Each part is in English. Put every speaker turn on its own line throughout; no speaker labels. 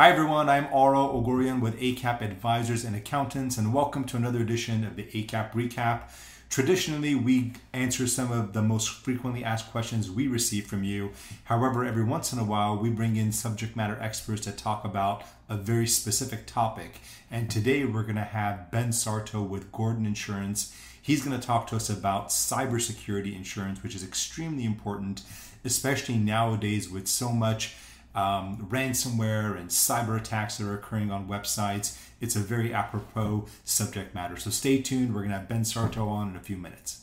Hi everyone, I'm Ara Oghoorian with ACAP Advisors and Accountants, and welcome to another edition of the ACAP Recap. Traditionally, we answer some of the most frequently asked questions we receive from you. However, every once in a while, we bring in subject matter experts to talk about a very specific topic. And today, we're going to have Ben Sarto with Gordon Insurance. He's going to talk to us about cybersecurity insurance, which is extremely important, especially nowadays with so much um, ransomware and cyber attacks that are occurring on websites. It's a very apropos subject matter. So stay tuned. We're going to have Ben Sarto on in a few minutes.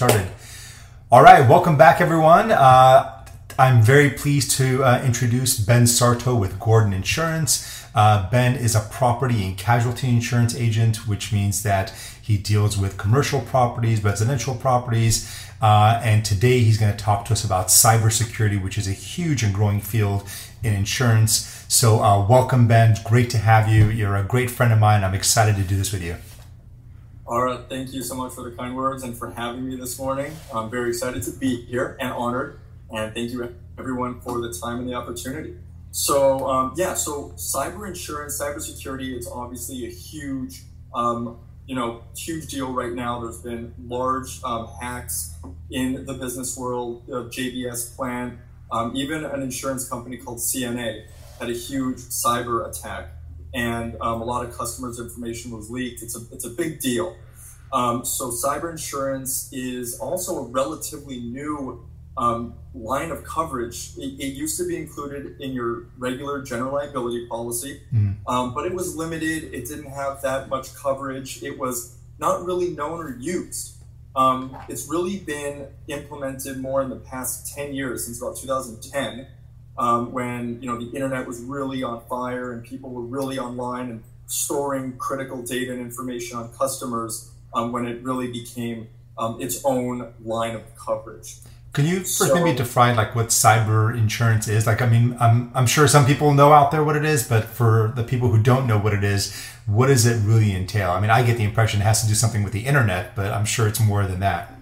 Started. All right, welcome back, everyone. Uh, I'm very pleased to uh, introduce Ben Sarto with Gordon Insurance. Uh, ben is a property and casualty insurance agent, which means that he deals with commercial properties, residential properties, uh, and today he's going to talk to us about cybersecurity, which is a huge and growing field in insurance. So, uh, welcome, Ben. Great to have you. You're a great friend of mine. I'm excited to do this with you.
Ara, thank you so much for the kind words and for having me this morning. I'm very excited to be here and honored. And thank you, everyone, for the time and the opportunity. So, um, yeah, so cyber insurance, cybersecurity, it's obviously a huge, um, you know, huge deal right now. There's been large um, hacks in the business world. Uh, JBS plan, um, even an insurance company called CNA had a huge cyber attack and um, a lot of customers' information was leaked. It's a it's a big deal. Um, so cyber insurance is also a relatively new um, line of coverage. It, it, used to be included in your regular general liability policy, mm. but it was limited. It didn't have that much coverage. It was not really known or used. Um, it's really been implemented more in the past 10 years, since about 2010 um, when you know the internet was really on fire and people were really online and storing critical data and information on customers um, when it really became um, its own line of coverage.
Can you first so, maybe define like what cyber insurance is? Like, I mean, I'm, I'm sure some people know out there what it is, but for the people who don't know what it is, what does it really entail? I mean, I get the impression it has to do something with the internet, but I'm sure it's more than that.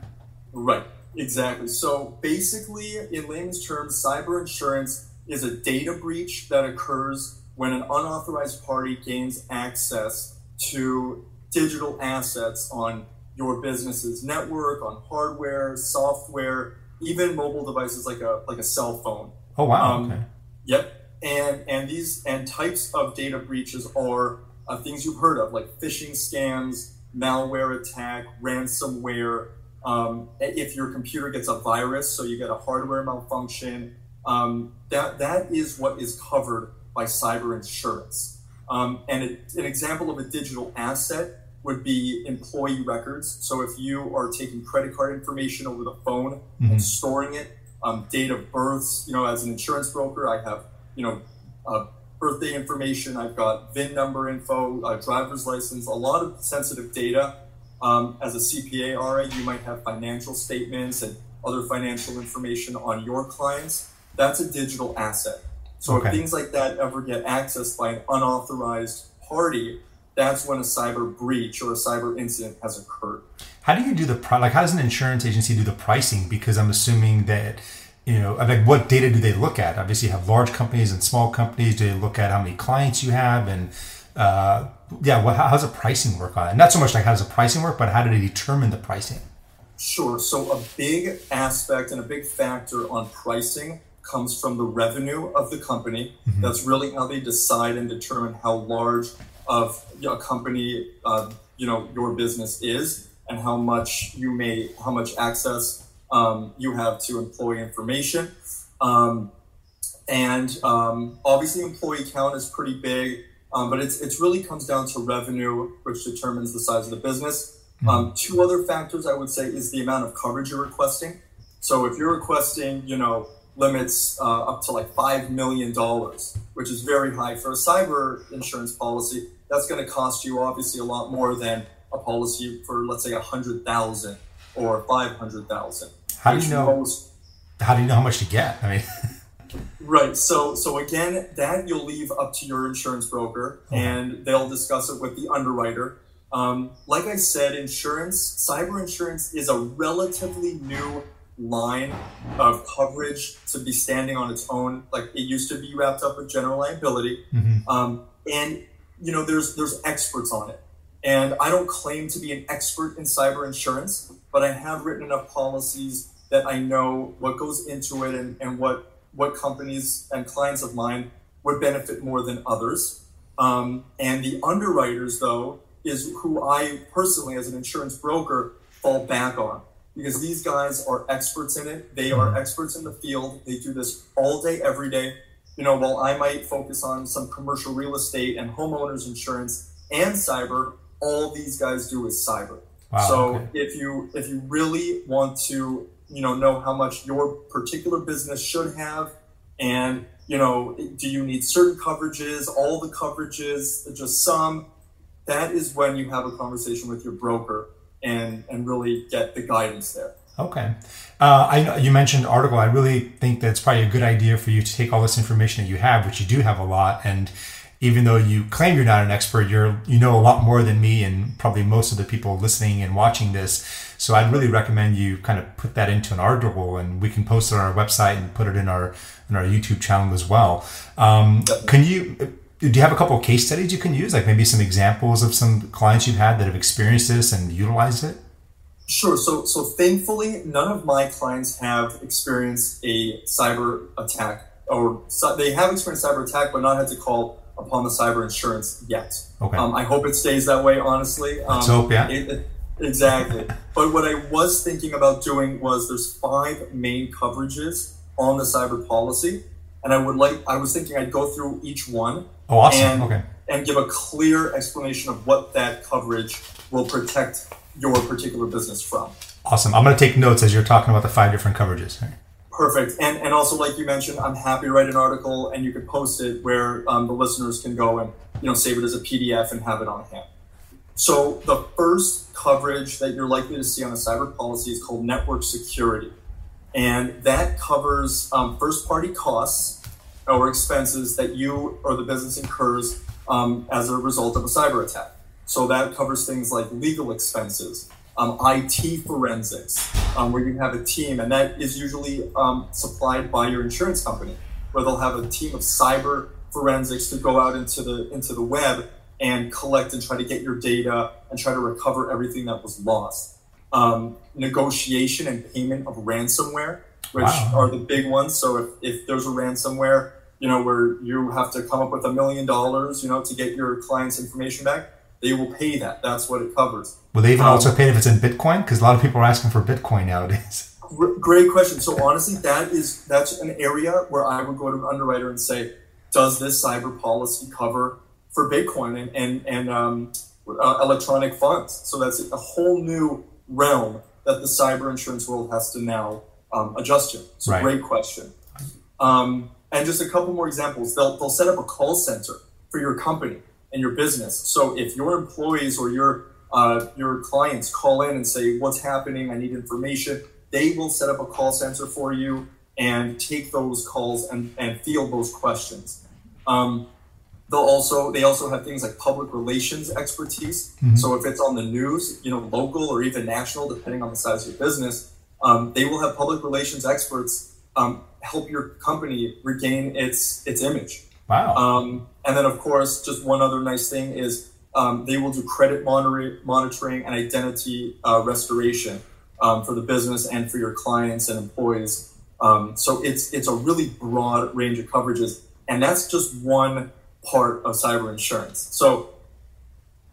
Right, exactly. So basically, in layman's terms, cyber insurance is a data breach that occurs when an unauthorized party gains access to digital assets on your business's network, on hardware, software, even mobile devices like a like a cell phone.
Oh wow! Um, okay.
Yep. And and these and types of data breaches are uh, things you've heard of, like phishing scams, malware attack, ransomware. Um, if your computer gets a virus, so you get a hardware malfunction, um, that, that is what is covered by cyber insurance. Um, and it, an example of a digital asset would be employee records. So if you are taking credit card information over the phone mm-hmm. and storing it, um, date of births, you know, as an insurance broker, I have, you know, uh, birthday information, I've got VIN number info, uh, driver's license, a lot of sensitive data. Um, as a CPA, Ara, you might have financial statements and other financial information on your clients that's a digital asset. So okay. if things like that ever get accessed by an unauthorized party, that's when a cyber breach or a cyber incident has occurred.
How do you do the like? How does an insurance agency do the pricing? Because I'm assuming that you know, like what data do they look at? Obviously, you have large companies and small companies. Do they look at how many clients you have and uh, yeah, well, how, does the pricing work on it? Not so much like how does the pricing work, but how do they determine the pricing?
Sure. So a big aspect and a big factor on pricing comes from the revenue of the company. Mm-hmm. That's really how they decide and determine how large of a company uh, you know your business is and how much you may how much access um, you have to employee information. Um, and um, obviously, employee count is pretty big, um, but it's it's really comes down to revenue, which determines the size of the business. Mm-hmm. Um, two other factors I would say is the amount of coverage you're requesting. So if you're requesting, you know, limits uh, up to like $5 million, which is very high for a cyber insurance policy. That's going to cost you obviously a lot more than a policy for, let's say, 100000 or five hundred thousand.
How do you know? Most, how do you know how much to get? I mean.
Right. So so again, that you'll leave up to your insurance broker, okay. and they'll discuss it with the underwriter. Um, like I said, insurance, cyber insurance is a relatively new line of coverage to be standing on its own. Like it used to be wrapped up with general liability, mm-hmm. um, and you know there's there's experts on it. And I don't claim to be an expert in cyber insurance, but I have written enough policies that I know what goes into it and, and what what companies and clients of mine would benefit more than others. Um, and the underwriters, though, is who I personally, as an insurance broker, fall back on because these guys are experts in it. They are mm-hmm. experts in the field. They do this all day, every day. You know, while I might focus on some commercial real estate and homeowners insurance and cyber, all these guys do is cyber. Wow, so okay. if you if you really want to, you know, know how much your particular business should have, and you know, do you need certain coverages, all the coverages, just some? That is when you have a conversation with your broker and and really get the guidance there.
Okay, uh, I know you mentioned article. I really think that's probably a good idea for you to take all this information that you have, which you do have a lot, and even though you claim you're not an expert, you're you know a lot more than me and probably most of the people listening and watching this. So I'd really recommend you kind of put that into an article, and we can post it on our website and put it in our in our YouTube channel as well. Um, can you? Do you have a couple of case studies you can use? Like maybe some examples of some clients you've had that have experienced this and utilized it?
Sure. So so thankfully none of my clients have experienced a cyber attack or they have experienced cyber attack but not had to call upon the cyber insurance yet. Okay. Um, i hope it stays that way honestly.
Um, Let's hope yeah.
it, it, exactly. But what i was thinking about doing was there's five main coverages on the cyber policy and i would like i was thinking i'd go through each one
Oh, awesome.
And,
okay.
And give a clear explanation of what that coverage will protect your particular business from.
Awesome. I'm going to take notes as you're talking about the five different coverages.
Perfect. And, and also, like you mentioned, I'm happy to write an article and you can post it where um, the listeners can go and you know save it as a PDF and have it on hand. So the first coverage that you're likely to see on a cyber policy is called network security. And that covers um, first party costs or expenses that you or the business incurs um, as a result of a cyber attack. So that covers things like legal expenses, um, IT forensics, um, where you have a team, and that is usually um, supplied by your insurance company, where they'll have a team of cyber forensics to go out into the into the web and collect and try to get your data and try to recover everything that was lost. Um, negotiation and payment of ransomware, which wow. are the big ones. So if, if there's a ransomware you know, where you have to come up with a million dollars, you know, to get your client's information back, they will pay that. That's what it covers.
Will they even um, also pay if it's in Bitcoin? Because a lot of people are asking for Bitcoin nowadays.
Great question. So honestly, that is that's an area where I would go to an underwriter and say, does this cyber policy cover for Bitcoin and and, and um, uh, electronic funds? So that's a whole new realm that the cyber insurance world has to now um, adjust to. So right. great question. Um, and just a couple more examples. They'll, they'll set up a call center for your company and your business. So if your employees or your uh, your clients call in and say, "What's happening? I need information," they will set up a call center for you and take those calls and, and field those questions. Um, they'll also they also have things like public relations expertise. Mm-hmm. So if it's on the news, you know, local or even national, depending on the size of your business, um, they will have public relations experts um, help your company regain its its image.
Wow.
Um, and then, of course, just one other nice thing is um, they will do credit monitor- monitoring and identity uh, restoration um, for the business and for your clients and employees. Um, so it's it's a really broad range of coverages, and that's just one part of cyber insurance. So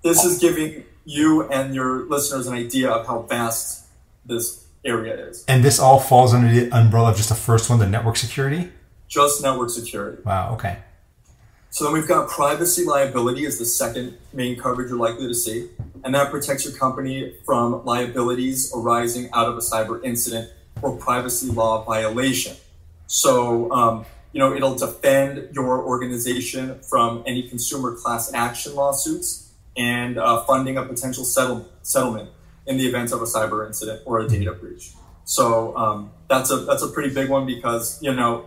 this is giving you and your listeners an idea of how vast this area is.
And this all falls under the umbrella of just the first one, the network security?
Just network security.
Wow, okay.
So then we've got privacy liability as the second main coverage you're likely to see. And that protects your company from liabilities arising out of a cyber incident or privacy law violation. So, um, you know, it'll defend your organization from any consumer class action lawsuits and uh, funding a potential settle- settlement in the event of a cyber incident or a data breach. So um, that's a that's a pretty big one because you know,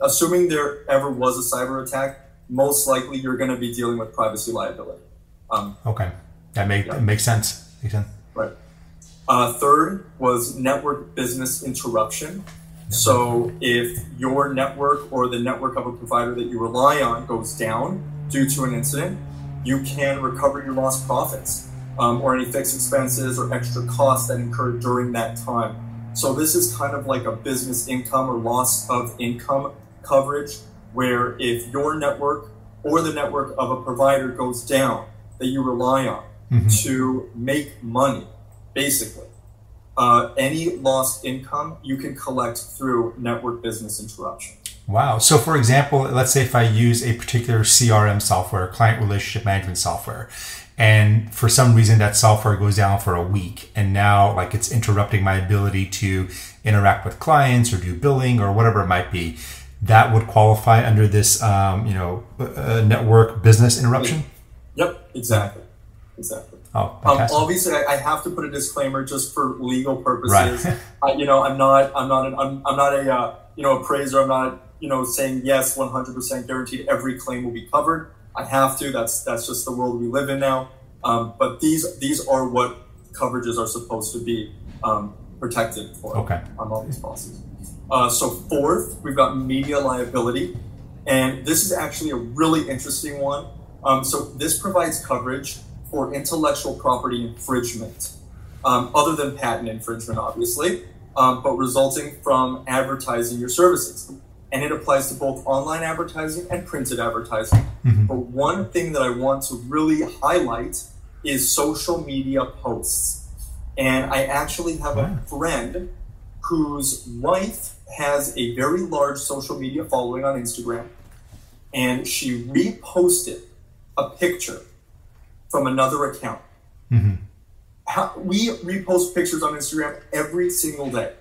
assuming there ever was a cyber attack, most likely you're going to be dealing with privacy liability.
Um, okay, that, make, yeah. makes sense. Makes sense.
Right. Uh, third was network business interruption. So if your network or the network of a provider that you rely on goes down due to an incident, you can recover your lost profits um, or any fixed expenses or extra costs that incurred during that time. So this is kind of like a business income or loss of income coverage where if your network or the network of a provider goes down that you rely on mm-hmm. to make money, basically, uh, any lost income you can collect through network business interruption.
Wow. So, for example, let's say if I use a particular CRM software, client relationship management software, and for some reason that software goes down for a week, and now like it's interrupting my ability to interact with clients or do billing or whatever it might be, that would qualify under this, um, you know, uh, network business interruption.
Yep. Exactly. Exactly. Oh, um, obviously, I, have to put a disclaimer just for legal purposes. Right. I, you know, I'm not, I'm not, an, I'm, I'm not a, uh, you know, appraiser. I'm not you know, saying yes, 100% guaranteed every claim will be covered. I have to. That's that's just the world we live in now. Um, but these these are what coverages are supposed to be um, protected for
okay.
on all these policies. Uh, so fourth, we've got media liability, and this is actually a really interesting one. Um, so this provides coverage for intellectual property infringement, um, other than patent infringement, obviously, um, but resulting from advertising your services and it applies to both online advertising and printed advertising. Mm-hmm. But one thing that I want to really highlight is social media posts. And I actually have a friend whose wife has a very large social media following on Instagram, and she reposted a picture from another account. Mm-hmm. How, we repost pictures on Instagram every single day.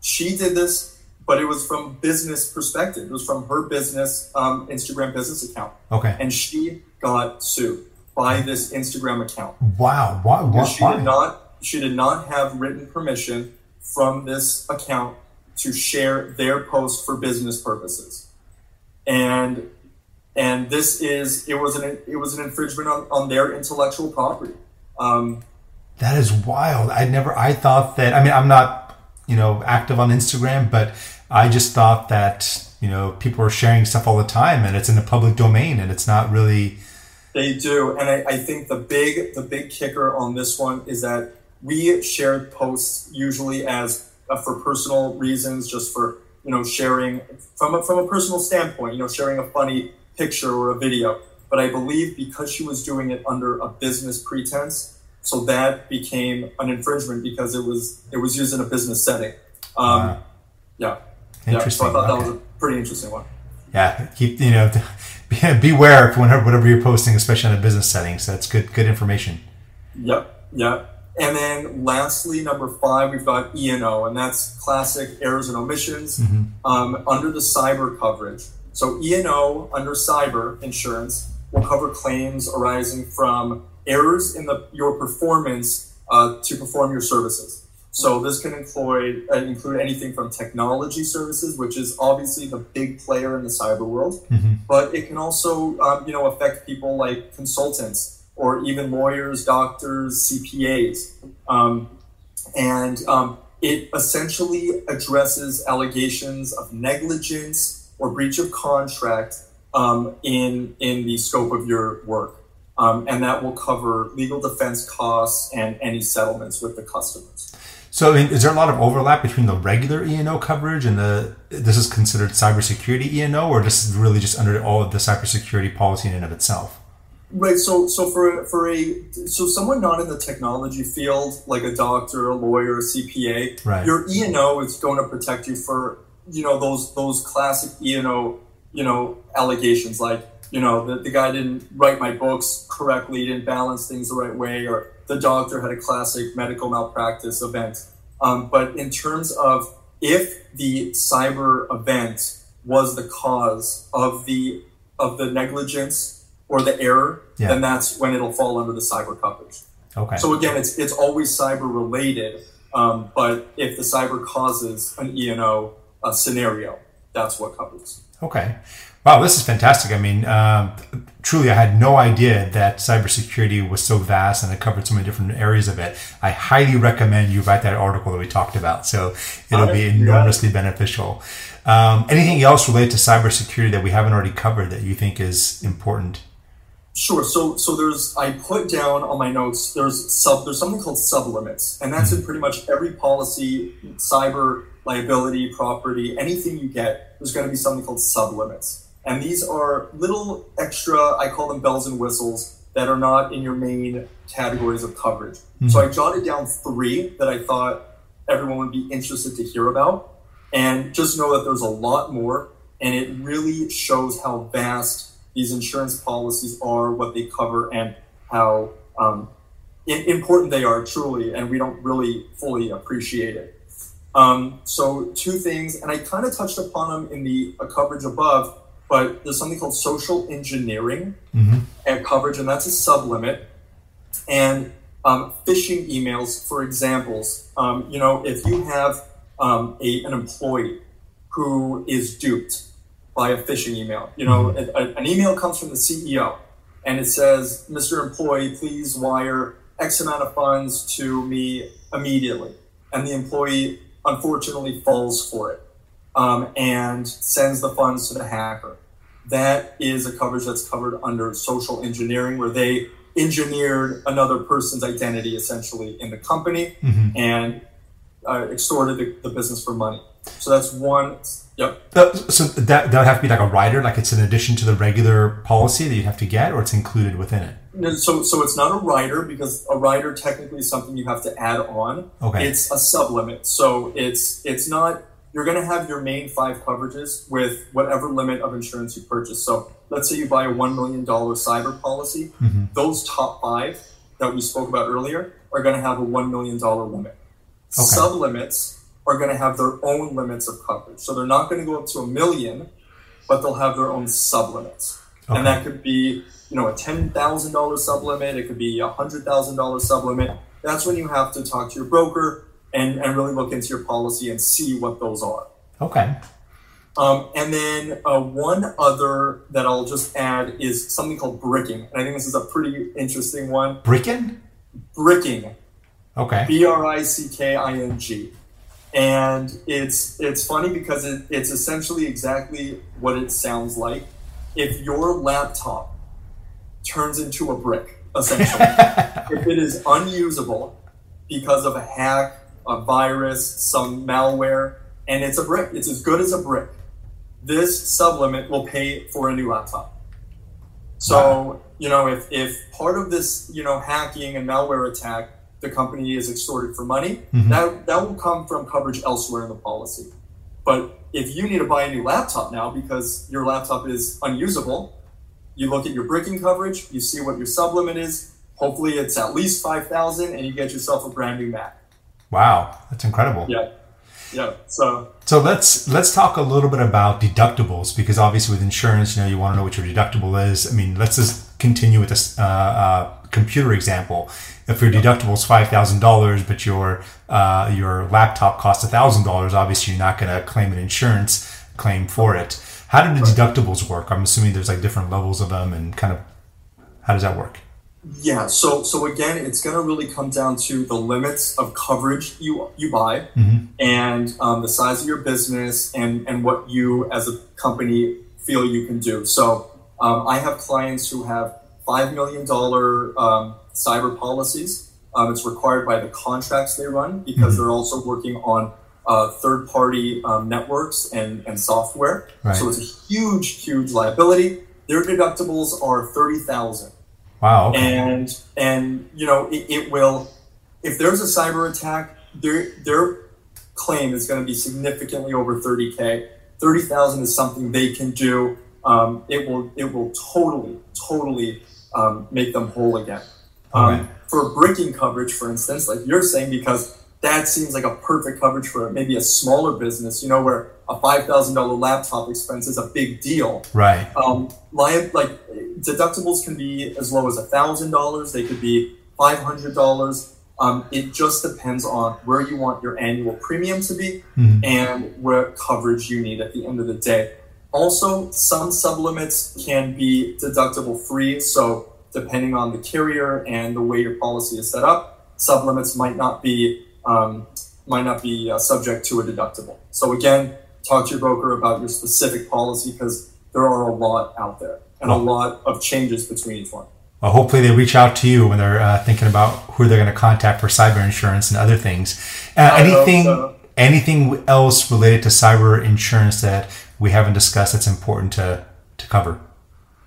She did this but it was from business perspective. It was from her business um, Instagram business account.
Okay.
And she got sued by this Instagram account.
Wow. Why? why?
She did not. She did not have written permission from this account to share their post for business purposes, and and this is it was an it was an infringement on, on their intellectual property. Um,
that is wild. I never. I thought that. I mean, I'm not you know active on Instagram, but I just thought that you know people are sharing stuff all the time, and it's in the public domain, and it's not really.
They do, and I, I think the big the big kicker on this one is that we shared posts usually as uh, for personal reasons, just for you know sharing from a, from a personal standpoint, you know sharing a funny picture or a video. But I believe because she was doing it under a business pretense, so that became an infringement because it was it was used in a business setting. Um, wow. Yeah. Interesting. Yeah, so I thought okay. that was a pretty interesting one.
Yeah, keep you know, beware whenever whatever you're posting, especially in a business setting. So that's good good information.
Yep, yep. And then lastly, number five, we've got E and O, and that's classic errors and omissions mm-hmm. um, under the cyber coverage. So E and O under cyber insurance will cover claims arising from errors in the your performance uh, to perform your services. So this can include, uh, include anything from technology services, which is obviously the big player in the cyber world, mm-hmm. but it can also um, you know affect people like consultants or even lawyers, doctors, CPAs, um, and um, it essentially addresses allegations of negligence or breach of contract um, in in the scope of your work. Um, and that will cover legal defense costs and any settlements with the customers.
So, I mean, is there a lot of overlap between the regular E&O coverage and the this is considered cybersecurity E&O, or this is really just under all of the cybersecurity policy in and of itself?
Right. So, so for for a so someone not in the technology field, like a doctor, a lawyer, a CPA, right. your E&O is going to protect you for you know those those classic E&O you know allegations like you know the, the guy didn't write my books correctly, didn't balance things the right way, or the doctor had a classic medical malpractice event. Um, but in terms of if the cyber event was the cause of the of the negligence or the error, yeah. then that's when it'll fall under the cyber coverage.
Okay.
So again, it's it's always cyber related, um, but if the cyber causes an E and O uh, scenario, that's what covers.
Okay. Wow, this is fantastic. I mean, um, truly, I had no idea that cybersecurity was so vast and it covered so many different areas of it. I highly recommend you write that article that we talked about. So it'll be enormously beneficial. Um, anything else related to cybersecurity that we haven't already covered that you think is important?
Sure. So so there's I put down on my notes there's sub there's something called sublimits, and that's in pretty much every policy, cyber liability, property, anything you get, there's going to be something called sublimits. And these are little extra, I call them bells and whistles, that are not in your main categories of coverage. Mm-hmm. So I jotted down three that I thought everyone would be interested to hear about. And just know that there's a lot more. And it really shows how vast these insurance policies are, what they cover, and how um, important they are truly. And we don't really fully appreciate it. Um, so two things, and I kind of touched upon them in the uh, coverage above, but there's something called social engineering mm-hmm. and coverage, and that's a sublimit. And um, phishing emails, for examples, um, you know, if you have um, a, an employee who is duped by a phishing email, you know, mm-hmm. a, a, an email comes from the CEO and it says, Mr. Employee, please wire X amount of funds to me immediately. And the employee unfortunately falls for it um, and sends the funds to the hacker. That is a coverage that's covered under social engineering, where they engineered another person's identity essentially in the company mm-hmm. and uh, extorted the, the, business for money. So that's one. Yep.
Uh, so that that would have to be like a rider, like it's in addition to the regular policy that you have to get, or it's included within it.
So, so it's not a rider because a rider technically is something you have to add on.
Okay.
It's a sublimit. So it's it's not you're going to have your main five coverages with whatever limit of insurance you purchase. So let's say you buy a one million dollar cyber policy. Mm-hmm. Those top five that we spoke about earlier are going to have a one million dollar limit. Okay. Sublimits are going to have their own limits of coverage. So they're not going to go up to a million, but they'll have their own sublimits. Okay. And that could be you know, a $10,000 sublimit. It could be a $100,000 sublimit. That's when you have to talk to your broker and, and really look into your policy and see what those are.
Okay.
Um, and then uh, one other that I'll just add is something called bricking. And I think this is a pretty interesting one.
Bricking?
Bricking.
Okay.
B R I C K I N G. And it's it's funny because it, it's essentially exactly what it sounds like. If your laptop turns into a brick, essentially. if it is unusable because of a hack, a virus, some malware, and it's a brick, it's as good as a brick, this sublimit will pay for a new laptop. So, wow. you know, if, if part of this, you know, hacking and malware attack, the company is extorted for money, mm-hmm. that, that will come from coverage elsewhere in the policy. But if you need to buy a new laptop now because your laptop is unusable, you look at your bricking coverage, you see what your sublimit is. Hopefully, it's at least five thousand, and you get yourself a brand new Mac.
Wow, that's incredible.
Yeah, yeah. So,
so let's let's talk a little bit about deductibles because obviously with insurance, you know, you want to know what your deductible is. I mean, let's just continue with this uh, uh, computer example. If your deductible is five thousand dollars, but your uh, your laptop costs thousand dollars, obviously you're not going to claim an insurance claim for it. How do the deductibles work? I'm assuming there's like different levels of them, and kind of how does that work?
Yeah, so so again, it's going to really come down to the limits of coverage you you buy, mm-hmm. and um, the size of your business, and and what you as a company feel you can do. So um, I have clients who have five million dollar um, cyber policies. Um, it's required by the contracts they run because mm-hmm. they're also working on uh, third party um, networks and, and software. Right. So it's a huge, huge liability. Their deductibles are 30000
Wow. Okay.
And, and, you know, it, it, will, if there's a cyber attack, their, their claim is going to be significantly over 30K. 30,000 is something they can do. Um, it will, it will totally, totally um, make them whole again. Um, For bricking coverage, for instance, like you're saying, because that seems like a perfect coverage for maybe a smaller business, you know, where a five thousand dollar laptop expense is a big deal.
Right.
Um, like deductibles can be as low as a thousand dollars. They could be $500. Um, it just depends on where you want your annual premium to be mm-hmm. and what coverage you need at the end of the day. Also, some sublimits can be deductible free. So, depending on the carrier and the way your policy is set up, sublimits might not be um, might not be uh, subject to a deductible. So, again, talk to your broker about your specific policy because there are a lot out there and a lot of changes between each one.
Well, hopefully they reach out to you when they're uh, thinking about who they're going to contact for cyber insurance and other things. Uh, anything, so. anything else related to cyber insurance that we haven't discussed that's important to, to cover?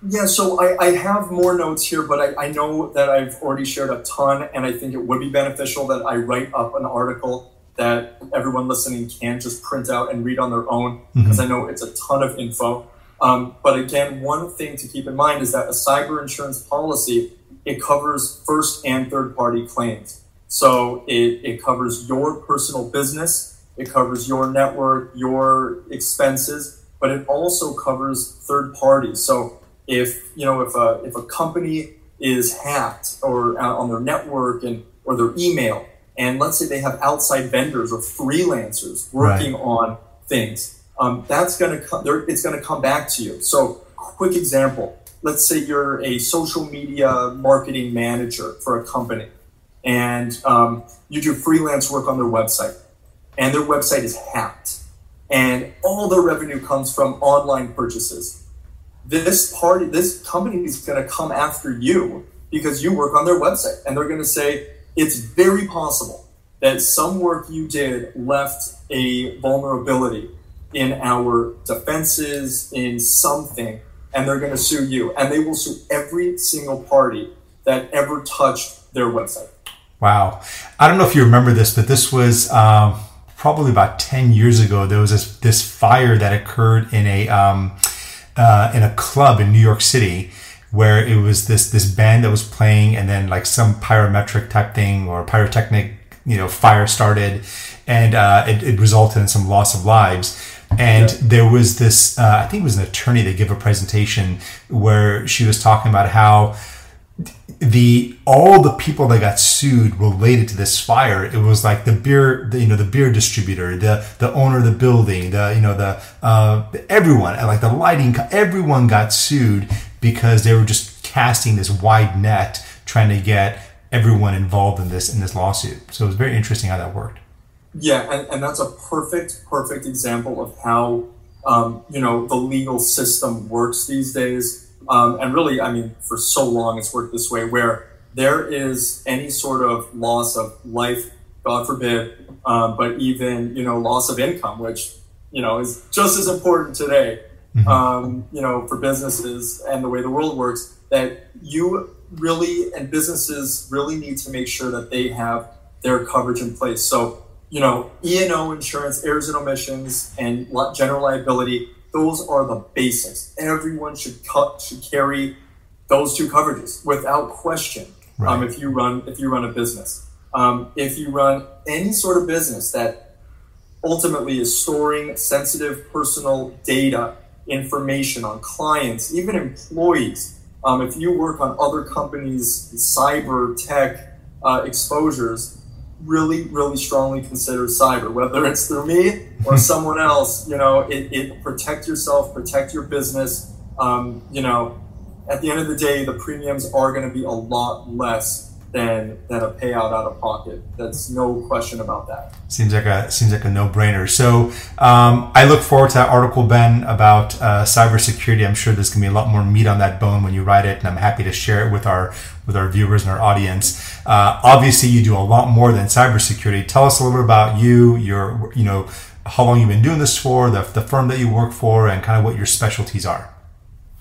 Yeah, so I, I have more notes here, but I, I know that I've already shared a ton, and I think it would be beneficial that I write up an article that everyone listening can just print out and read on their own, because mm-hmm. I know it's a ton of info. Um, but again, one thing to keep in mind is that a cyber insurance policy it covers first and third party claims. So it, it covers your personal business, it covers your network, your expenses, but it also covers third parties. So if you know if a if a company is hacked or uh, on their network and or their email, and let's say they have outside vendors or freelancers working right. on things, um, that's going to come. It's going to come back to you. So, quick example: let's say you're a social media marketing manager for a company, and um, you do freelance work on their website, and their website is hacked, and all their revenue comes from online purchases. This party, this company is going to come after you because you work on their website, and they're going to say it's very possible that some work you did left a vulnerability in our defenses, in something, and they're going to sue you. And they will sue every single party that ever touched their website.
Wow. I don't know if you remember this, but this was um, probably about 10 years ago. There was this, this fire that occurred in a, um, uh, in a club in New York City where it was this this band that was playing and then like some pyrometric type thing or pyrotechnic you know fire started and uh, it, it resulted in some loss of lives and yeah. there was this, uh, I think it was an attorney that gave a presentation where she was talking about how the all the people that got sued related to this fire. It was like the beer the, you know the beer distributor the the owner of the building the you know the uh, everyone like the lighting everyone got sued because they were just casting this wide net trying to get everyone involved in this in this lawsuit. So it was very interesting how that worked.
Yeah, and, and that's a perfect, perfect example of how um, you know the legal system works these days. Um, and really, I mean, for so long it's worked this way, where there is any sort of loss of life, God forbid, um, but even you know loss of income, which you know is just as important today. Mm-hmm. Um, you know, for businesses and the way the world works, that you really and businesses really need to make sure that they have their coverage in place. So you know, E&O insurance, errors and omissions, and general liability, those are the basics. Everyone should cut, should carry those two coverages without question. Um, right. Um, if you run if you run a business, um, if you run any sort of business that ultimately is storing sensitive personal data, information on clients, even employees. Um, if you work on other companies' cyber tech uh, exposures, really, really strongly consider cyber, whether it's through me or someone else. You know, it, it protect yourself, protect your business. Um, you know, at the end of the day, the premiums are going to be a lot less than than a payout out of pocket. That's no question about that.
Seems like a seems like a no brainer. So um, I look forward to that article, Ben, about uh, cybersecurity. I'm sure there's gonna be a lot more meat on that bone when you write it, and I'm happy to share it with our with our viewers and our audience. Uh, obviously, you do a lot more than cybersecurity. Tell us a little bit about you. Your you know how long you've been doing this for, the, the firm that you work for, and kind of what your specialties are.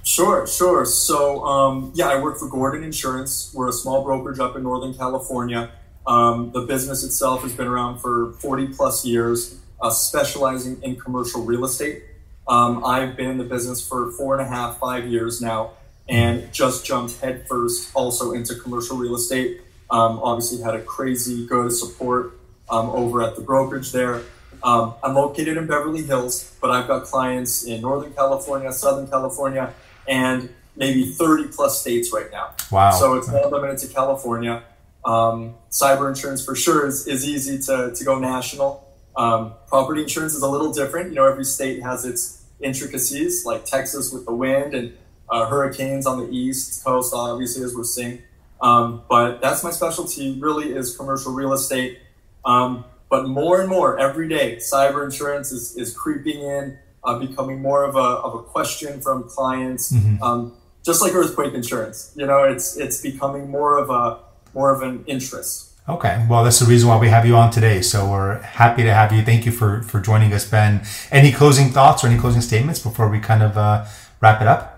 Sure, sure. So, um, yeah, I work for Gordon Insurance. We're a small brokerage up in Northern California. Um, the business itself has been around for 40 plus years, uh, specializing in commercial real estate. Um, I've been in the business for four and a half, five years now, and just jumped headfirst also into commercial real estate. Um, obviously, had a crazy good support um, over at the brokerage there. Um, I'm located in Beverly Hills, but I've got clients in Northern California, Southern California, and maybe 30 plus states right now.
Wow.
So it's not limited to California. Um, cyber insurance for sure is, is easy to, to go national. Um, property insurance is a little different. You know, every state has its intricacies, like Texas with the wind and uh, hurricanes on the east coast, obviously, as we're seeing. Um, but that's my specialty, really, is commercial real estate. Um, but more and more every day, cyber insurance is, is creeping in, uh, becoming more of a, of a question from clients. Mm-hmm. Um, just like earthquake insurance, you know, it's it's becoming more of a more of an interest.
Okay, well, that's the reason why we have you on today. So we're happy to have you. Thank you for for joining us, Ben. Any closing thoughts or any closing statements before we kind of uh, wrap it up?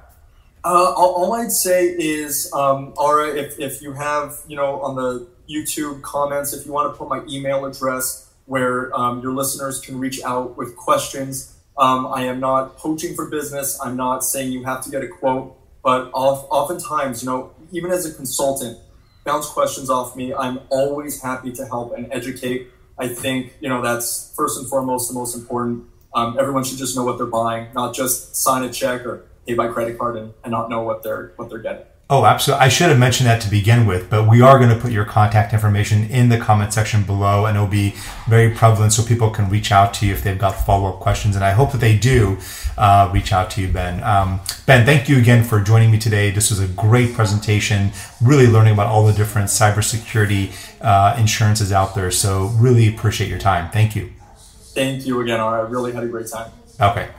Uh, all, all, I'd say is, um, Ara, if, if you have, you know, on the YouTube comments, if you want to put my email address where um, your listeners can reach out with questions. Um, I am not poaching for business. I'm not saying you have to get a quote, but oftentimes, you know, even as a consultant, bounce questions off me. I'm always happy to help and educate. I think you know that's first and foremost the most important. Um, everyone should just know what they're buying, not just sign a check or pay by credit card and, and not know what they're what they're getting.
Oh, absolutely. I should have mentioned that to begin with, but we are going to put your contact information in the comment section below, and it'll be very prevalent so people can reach out to you if they've got follow up questions. And I hope that they do uh, reach out to you, Ben. Um, ben, thank you again for joining me today. This was a great presentation, really learning about all the different cybersecurity uh, insurances out there. So, really appreciate your time. Thank you.
Thank you again, I really had a great time.
Okay.